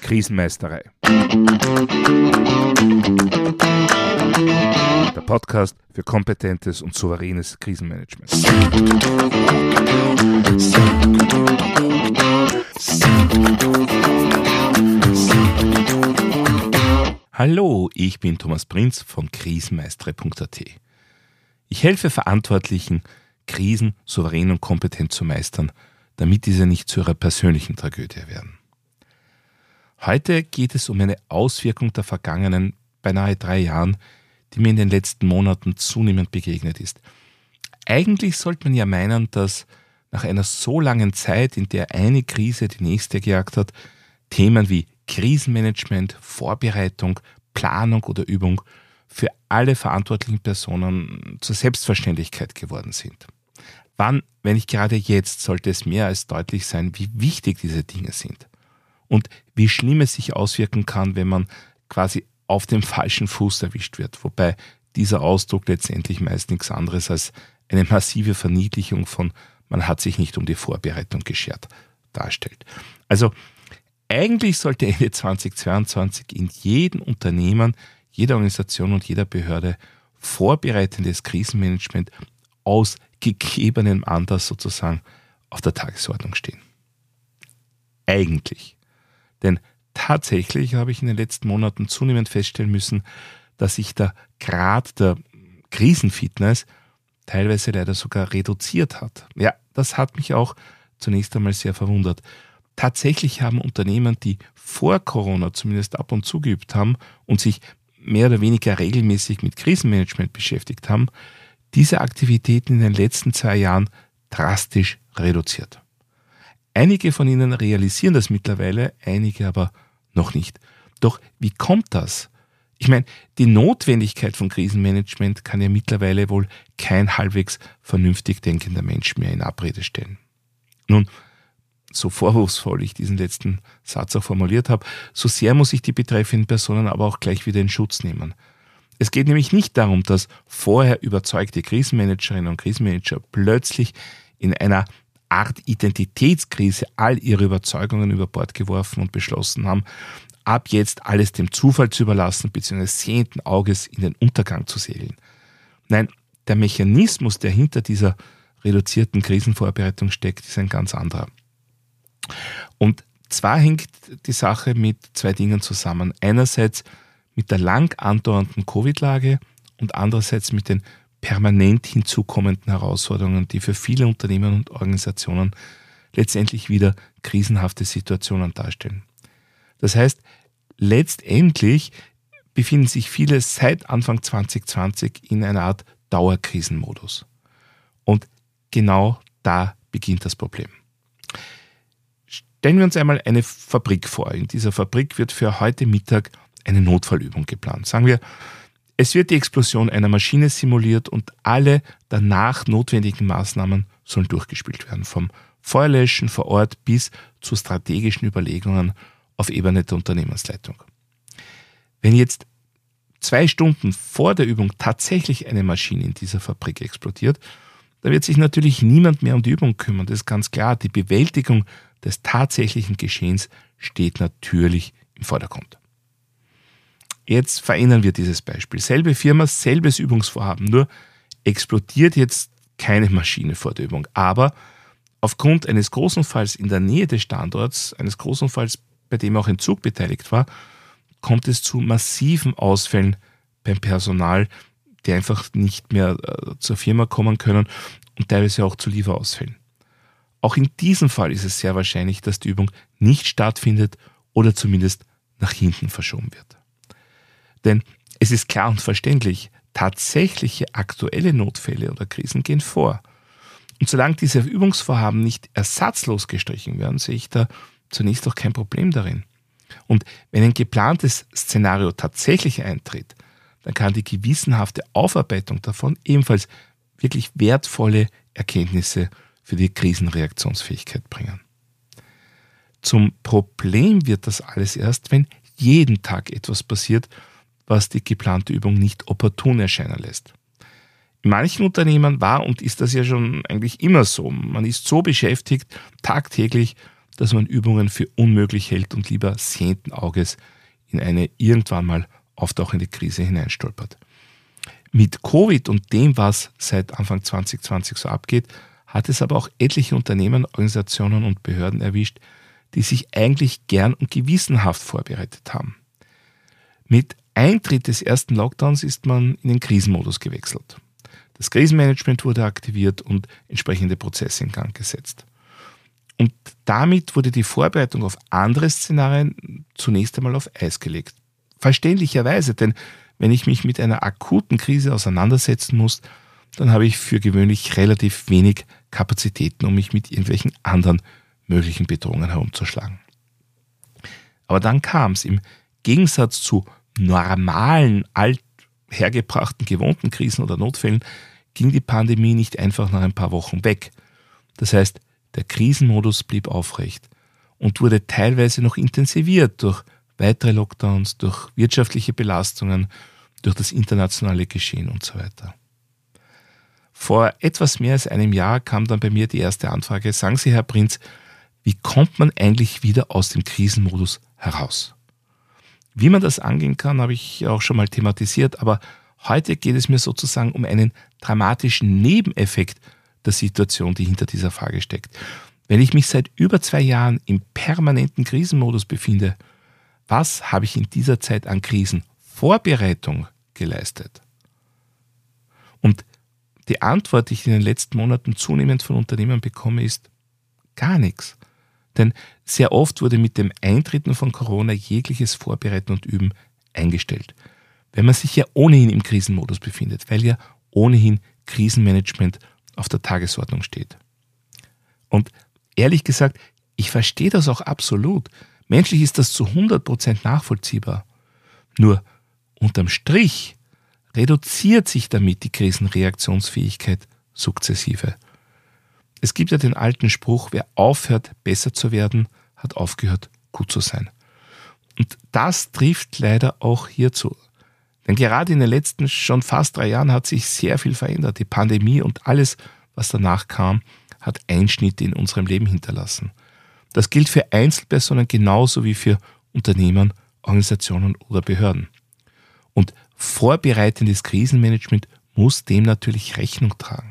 Krisenmeisterei. Der Podcast für kompetentes und souveränes Krisenmanagement. Hallo, ich bin Thomas Prinz von krisenmeistere.at. Ich helfe Verantwortlichen, Krisen souverän und kompetent zu meistern, damit diese nicht zu ihrer persönlichen Tragödie werden. Heute geht es um eine Auswirkung der vergangenen beinahe drei Jahren, die mir in den letzten Monaten zunehmend begegnet ist. Eigentlich sollte man ja meinen, dass nach einer so langen Zeit, in der eine Krise die nächste gejagt hat, Themen wie Krisenmanagement, Vorbereitung, Planung oder Übung für alle verantwortlichen Personen zur Selbstverständlichkeit geworden sind. Wann, wenn nicht gerade jetzt, sollte es mehr als deutlich sein, wie wichtig diese Dinge sind und wie schlimm es sich auswirken kann, wenn man quasi auf dem falschen Fuß erwischt wird, wobei dieser Ausdruck letztendlich meist nichts anderes als eine massive Verniedlichung von man hat sich nicht um die Vorbereitung geschert darstellt. Also eigentlich sollte Ende 2022 in jedem Unternehmen, jeder Organisation und jeder Behörde vorbereitendes Krisenmanagement aus gegebenem Anlass sozusagen auf der Tagesordnung stehen. Eigentlich. Denn tatsächlich habe ich in den letzten Monaten zunehmend feststellen müssen, dass sich der Grad der Krisenfitness teilweise leider sogar reduziert hat. Ja, das hat mich auch zunächst einmal sehr verwundert. Tatsächlich haben Unternehmen, die vor Corona zumindest ab und zu geübt haben und sich mehr oder weniger regelmäßig mit Krisenmanagement beschäftigt haben, diese Aktivitäten in den letzten zwei Jahren drastisch reduziert. Einige von ihnen realisieren das mittlerweile, einige aber noch nicht. Doch wie kommt das? Ich meine, die Notwendigkeit von Krisenmanagement kann ja mittlerweile wohl kein halbwegs vernünftig denkender Mensch mehr in Abrede stellen. Nun, so vorwurfsvoll ich diesen letzten Satz auch formuliert habe, so sehr muss ich die betreffenden Personen aber auch gleich wieder in Schutz nehmen. Es geht nämlich nicht darum, dass vorher überzeugte Krisenmanagerinnen und Krisenmanager plötzlich in einer Art Identitätskrise all ihre Überzeugungen über Bord geworfen und beschlossen haben, ab jetzt alles dem Zufall zu überlassen bzw. sehenden Auges in den Untergang zu segeln. Nein, der Mechanismus, der hinter dieser reduzierten Krisenvorbereitung steckt, ist ein ganz anderer. Und zwar hängt die Sache mit zwei Dingen zusammen. Einerseits mit der lang andauernden Covid-Lage und andererseits mit den permanent hinzukommenden Herausforderungen, die für viele Unternehmen und Organisationen letztendlich wieder krisenhafte Situationen darstellen. Das heißt, letztendlich befinden sich viele seit Anfang 2020 in einer Art Dauerkrisenmodus. Und genau da beginnt das Problem. Stellen wir uns einmal eine Fabrik vor. In dieser Fabrik wird für heute Mittag eine Notfallübung geplant. Sagen wir, es wird die Explosion einer Maschine simuliert und alle danach notwendigen Maßnahmen sollen durchgespielt werden. Vom Feuerlöschen vor Ort bis zu strategischen Überlegungen auf Ebene der Unternehmensleitung. Wenn jetzt zwei Stunden vor der Übung tatsächlich eine Maschine in dieser Fabrik explodiert, dann wird sich natürlich niemand mehr um die Übung kümmern. Das ist ganz klar. Die Bewältigung des tatsächlichen Geschehens steht natürlich im Vordergrund. Jetzt verändern wir dieses Beispiel. Selbe Firma, selbes Übungsvorhaben, nur explodiert jetzt keine Maschine vor der Übung. Aber aufgrund eines Großunfalls in der Nähe des Standorts, eines Großunfalls, bei dem auch ein Zug beteiligt war, kommt es zu massiven Ausfällen beim Personal, die einfach nicht mehr äh, zur Firma kommen können und teilweise auch zu Lieferausfällen. Auch in diesem Fall ist es sehr wahrscheinlich, dass die Übung nicht stattfindet oder zumindest nach hinten verschoben wird. Denn es ist klar und verständlich, tatsächliche aktuelle Notfälle oder Krisen gehen vor. Und solange diese Übungsvorhaben nicht ersatzlos gestrichen werden, sehe ich da zunächst auch kein Problem darin. Und wenn ein geplantes Szenario tatsächlich eintritt, dann kann die gewissenhafte Aufarbeitung davon ebenfalls wirklich wertvolle Erkenntnisse für die Krisenreaktionsfähigkeit bringen. Zum Problem wird das alles erst, wenn jeden Tag etwas passiert, was die geplante Übung nicht opportun erscheinen lässt. In manchen Unternehmen war und ist das ja schon eigentlich immer so. Man ist so beschäftigt tagtäglich, dass man Übungen für unmöglich hält und lieber sehenden Auges in eine irgendwann mal auftauchende Krise hineinstolpert. Mit Covid und dem, was seit Anfang 2020 so abgeht, hat es aber auch etliche Unternehmen, Organisationen und Behörden erwischt, die sich eigentlich gern und gewissenhaft vorbereitet haben. Mit Eintritt des ersten Lockdowns ist man in den Krisenmodus gewechselt. Das Krisenmanagement wurde aktiviert und entsprechende Prozesse in Gang gesetzt. Und damit wurde die Vorbereitung auf andere Szenarien zunächst einmal auf Eis gelegt. Verständlicherweise, denn wenn ich mich mit einer akuten Krise auseinandersetzen muss, dann habe ich für gewöhnlich relativ wenig Kapazitäten, um mich mit irgendwelchen anderen möglichen Bedrohungen herumzuschlagen. Aber dann kam es im Gegensatz zu normalen, althergebrachten, gewohnten Krisen oder Notfällen, ging die Pandemie nicht einfach nach ein paar Wochen weg. Das heißt, der Krisenmodus blieb aufrecht und wurde teilweise noch intensiviert durch weitere Lockdowns, durch wirtschaftliche Belastungen, durch das internationale Geschehen und so weiter. Vor etwas mehr als einem Jahr kam dann bei mir die erste Anfrage, sagen Sie, Herr Prinz, wie kommt man eigentlich wieder aus dem Krisenmodus heraus? Wie man das angehen kann, habe ich auch schon mal thematisiert, aber heute geht es mir sozusagen um einen dramatischen Nebeneffekt der Situation, die hinter dieser Frage steckt. Wenn ich mich seit über zwei Jahren im permanenten Krisenmodus befinde was habe ich in dieser Zeit an Krisenvorbereitung geleistet? Und die Antwort, die ich in den letzten Monaten zunehmend von Unternehmen bekomme, ist gar nichts. Denn sehr oft wurde mit dem Eintreten von Corona jegliches Vorbereiten und Üben eingestellt. Wenn man sich ja ohnehin im Krisenmodus befindet, weil ja ohnehin Krisenmanagement auf der Tagesordnung steht. Und ehrlich gesagt, ich verstehe das auch absolut. Menschlich ist das zu 100% nachvollziehbar. Nur unterm Strich reduziert sich damit die Krisenreaktionsfähigkeit sukzessive. Es gibt ja den alten Spruch, wer aufhört, besser zu werden, hat aufgehört, gut zu sein. Und das trifft leider auch hierzu. Denn gerade in den letzten schon fast drei Jahren hat sich sehr viel verändert. Die Pandemie und alles, was danach kam, hat Einschnitte in unserem Leben hinterlassen. Das gilt für Einzelpersonen genauso wie für Unternehmen, Organisationen oder Behörden. Und vorbereitendes Krisenmanagement muss dem natürlich Rechnung tragen.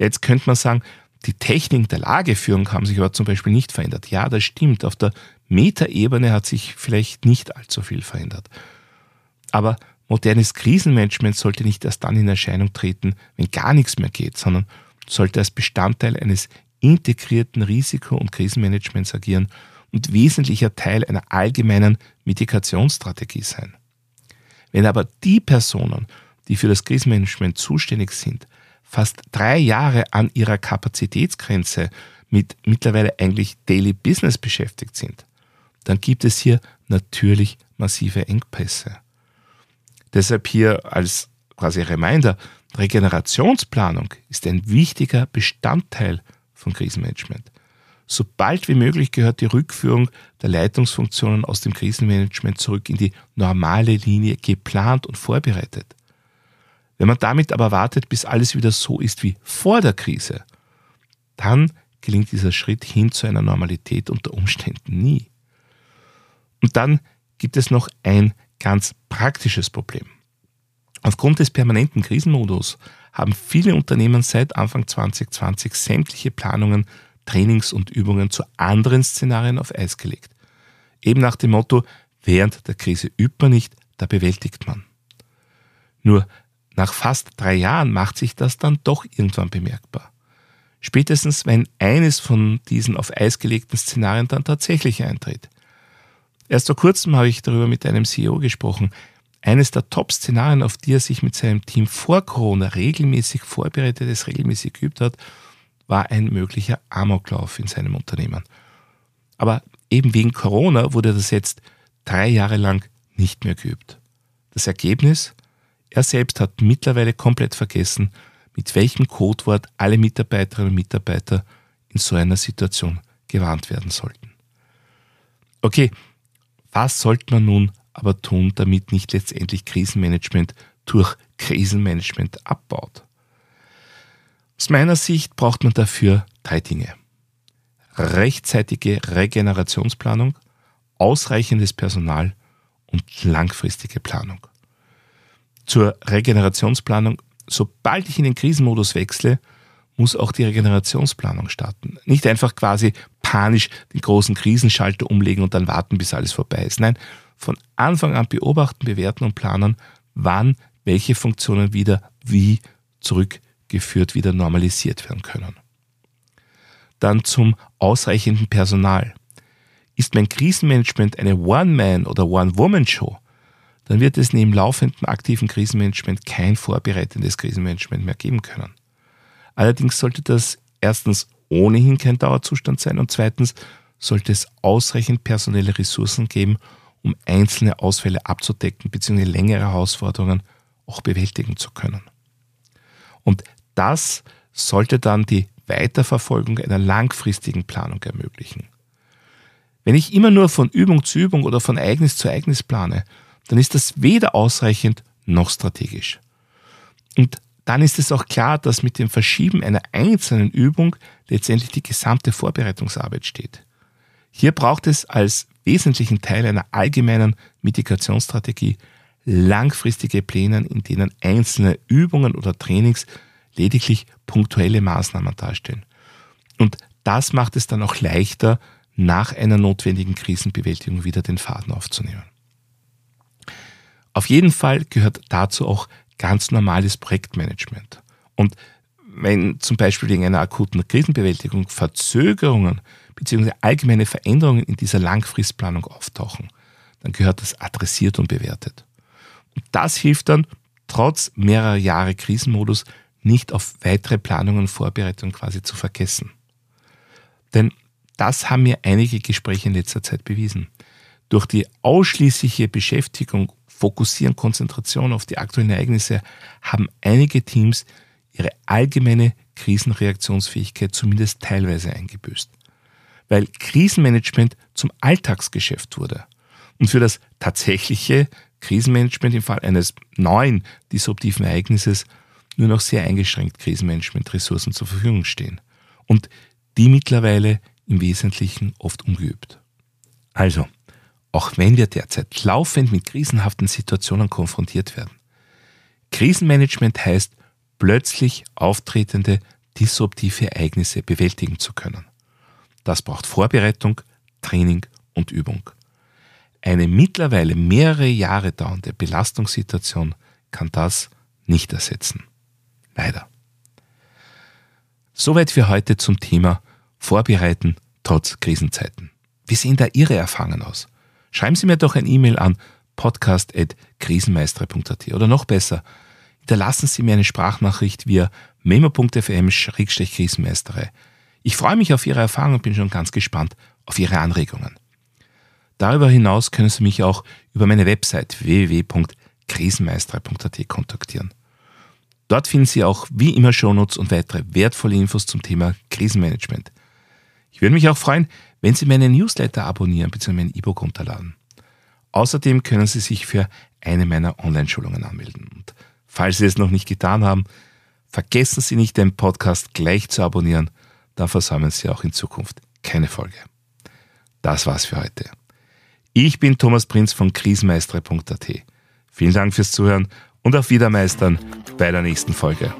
Jetzt könnte man sagen, die Technik der Lageführung haben sich aber zum Beispiel nicht verändert. Ja, das stimmt. Auf der Metaebene hat sich vielleicht nicht allzu viel verändert. Aber modernes Krisenmanagement sollte nicht erst dann in Erscheinung treten, wenn gar nichts mehr geht, sondern sollte als Bestandteil eines integrierten Risiko- und Krisenmanagements agieren und wesentlicher Teil einer allgemeinen Mitigationsstrategie sein. Wenn aber die Personen, die für das Krisenmanagement zuständig sind, fast drei Jahre an ihrer Kapazitätsgrenze mit mittlerweile eigentlich Daily Business beschäftigt sind, dann gibt es hier natürlich massive Engpässe. Deshalb hier als quasi Reminder, Regenerationsplanung ist ein wichtiger Bestandteil von Krisenmanagement. Sobald wie möglich gehört die Rückführung der Leitungsfunktionen aus dem Krisenmanagement zurück in die normale Linie geplant und vorbereitet. Wenn man damit aber wartet, bis alles wieder so ist wie vor der Krise, dann gelingt dieser Schritt hin zu einer Normalität unter Umständen nie. Und dann gibt es noch ein ganz praktisches Problem. Aufgrund des permanenten Krisenmodus haben viele Unternehmen seit Anfang 2020 sämtliche Planungen, Trainings und Übungen zu anderen Szenarien auf Eis gelegt. Eben nach dem Motto, während der Krise übt man nicht, da bewältigt man. Nur nach fast drei Jahren macht sich das dann doch irgendwann bemerkbar. Spätestens, wenn eines von diesen auf Eis gelegten Szenarien dann tatsächlich eintritt. Erst vor kurzem habe ich darüber mit einem CEO gesprochen, eines der Top-Szenarien, auf die er sich mit seinem Team vor Corona regelmäßig vorbereitet, es regelmäßig geübt hat, war ein möglicher Amoklauf in seinem Unternehmen. Aber eben wegen Corona wurde das jetzt drei Jahre lang nicht mehr geübt. Das Ergebnis? Er selbst hat mittlerweile komplett vergessen, mit welchem Codewort alle Mitarbeiterinnen und Mitarbeiter in so einer Situation gewarnt werden sollten. Okay, was sollte man nun aber tun, damit nicht letztendlich Krisenmanagement durch Krisenmanagement abbaut? Aus meiner Sicht braucht man dafür drei Dinge. Rechtzeitige Regenerationsplanung, ausreichendes Personal und langfristige Planung. Zur Regenerationsplanung, sobald ich in den Krisenmodus wechsle, muss auch die Regenerationsplanung starten. Nicht einfach quasi panisch den großen Krisenschalter umlegen und dann warten, bis alles vorbei ist. Nein, von Anfang an beobachten, bewerten und planen, wann welche Funktionen wieder wie zurückgeführt, wieder normalisiert werden können. Dann zum ausreichenden Personal. Ist mein Krisenmanagement eine One-Man- oder One-Woman-Show, dann wird es neben laufendem aktiven Krisenmanagement kein vorbereitendes Krisenmanagement mehr geben können. Allerdings sollte das erstens ohnehin kein Dauerzustand sein und zweitens sollte es ausreichend personelle Ressourcen geben, um einzelne Ausfälle abzudecken bzw. längere Herausforderungen auch bewältigen zu können. Und das sollte dann die Weiterverfolgung einer langfristigen Planung ermöglichen. Wenn ich immer nur von Übung zu Übung oder von Ereignis zu Ereignis plane, dann ist das weder ausreichend noch strategisch. Und dann ist es auch klar, dass mit dem Verschieben einer einzelnen Übung letztendlich die gesamte Vorbereitungsarbeit steht. Hier braucht es als wesentlichen Teil einer allgemeinen Mitigationsstrategie langfristige Pläne, in denen einzelne Übungen oder Trainings lediglich punktuelle Maßnahmen darstellen. Und das macht es dann auch leichter, nach einer notwendigen Krisenbewältigung wieder den Faden aufzunehmen. Auf jeden Fall gehört dazu auch ganz normales Projektmanagement. Und wenn zum Beispiel wegen einer akuten Krisenbewältigung Verzögerungen bzw. allgemeine Veränderungen in dieser Langfristplanung auftauchen, dann gehört das adressiert und bewertet. Und das hilft dann, trotz mehrerer Jahre Krisenmodus, nicht auf weitere Planungen und Vorbereitungen quasi zu vergessen. Denn das haben mir einige Gespräche in letzter Zeit bewiesen. Durch die ausschließliche Beschäftigung, Fokussieren, Konzentration auf die aktuellen Ereignisse haben einige Teams ihre allgemeine Krisenreaktionsfähigkeit zumindest teilweise eingebüßt. Weil Krisenmanagement zum Alltagsgeschäft wurde und für das tatsächliche Krisenmanagement im Fall eines neuen disruptiven Ereignisses nur noch sehr eingeschränkt Krisenmanagement-Ressourcen zur Verfügung stehen. Und die mittlerweile im Wesentlichen oft umgeübt. Also, auch wenn wir derzeit laufend mit krisenhaften Situationen konfrontiert werden. Krisenmanagement heißt, plötzlich auftretende disruptive Ereignisse bewältigen zu können. Das braucht Vorbereitung, Training und Übung. Eine mittlerweile mehrere Jahre dauernde Belastungssituation kann das nicht ersetzen. Leider. Soweit für heute zum Thema Vorbereiten trotz Krisenzeiten. Wie sehen da Ihre Erfahrungen aus? Schreiben Sie mir doch ein E-Mail an podcast.krisenmeister.at oder noch besser, hinterlassen Sie mir eine Sprachnachricht via memo.fm-krisenmeisterei. Ich freue mich auf Ihre Erfahrungen und bin schon ganz gespannt auf Ihre Anregungen. Darüber hinaus können Sie mich auch über meine Website www.krisenmeisterei.at kontaktieren. Dort finden Sie auch wie immer Shownotes und weitere wertvolle Infos zum Thema Krisenmanagement. Ich würde mich auch freuen, wenn Sie meinen Newsletter abonnieren bzw. mein E-Book runterladen. Außerdem können Sie sich für eine meiner Online-Schulungen anmelden. Und falls Sie es noch nicht getan haben, vergessen Sie nicht, den Podcast gleich zu abonnieren, dann versäumen Sie auch in Zukunft keine Folge. Das war's für heute. Ich bin Thomas Prinz von krisenmeistere.at. Vielen Dank fürs Zuhören und auf Wiedermeistern bei der nächsten Folge.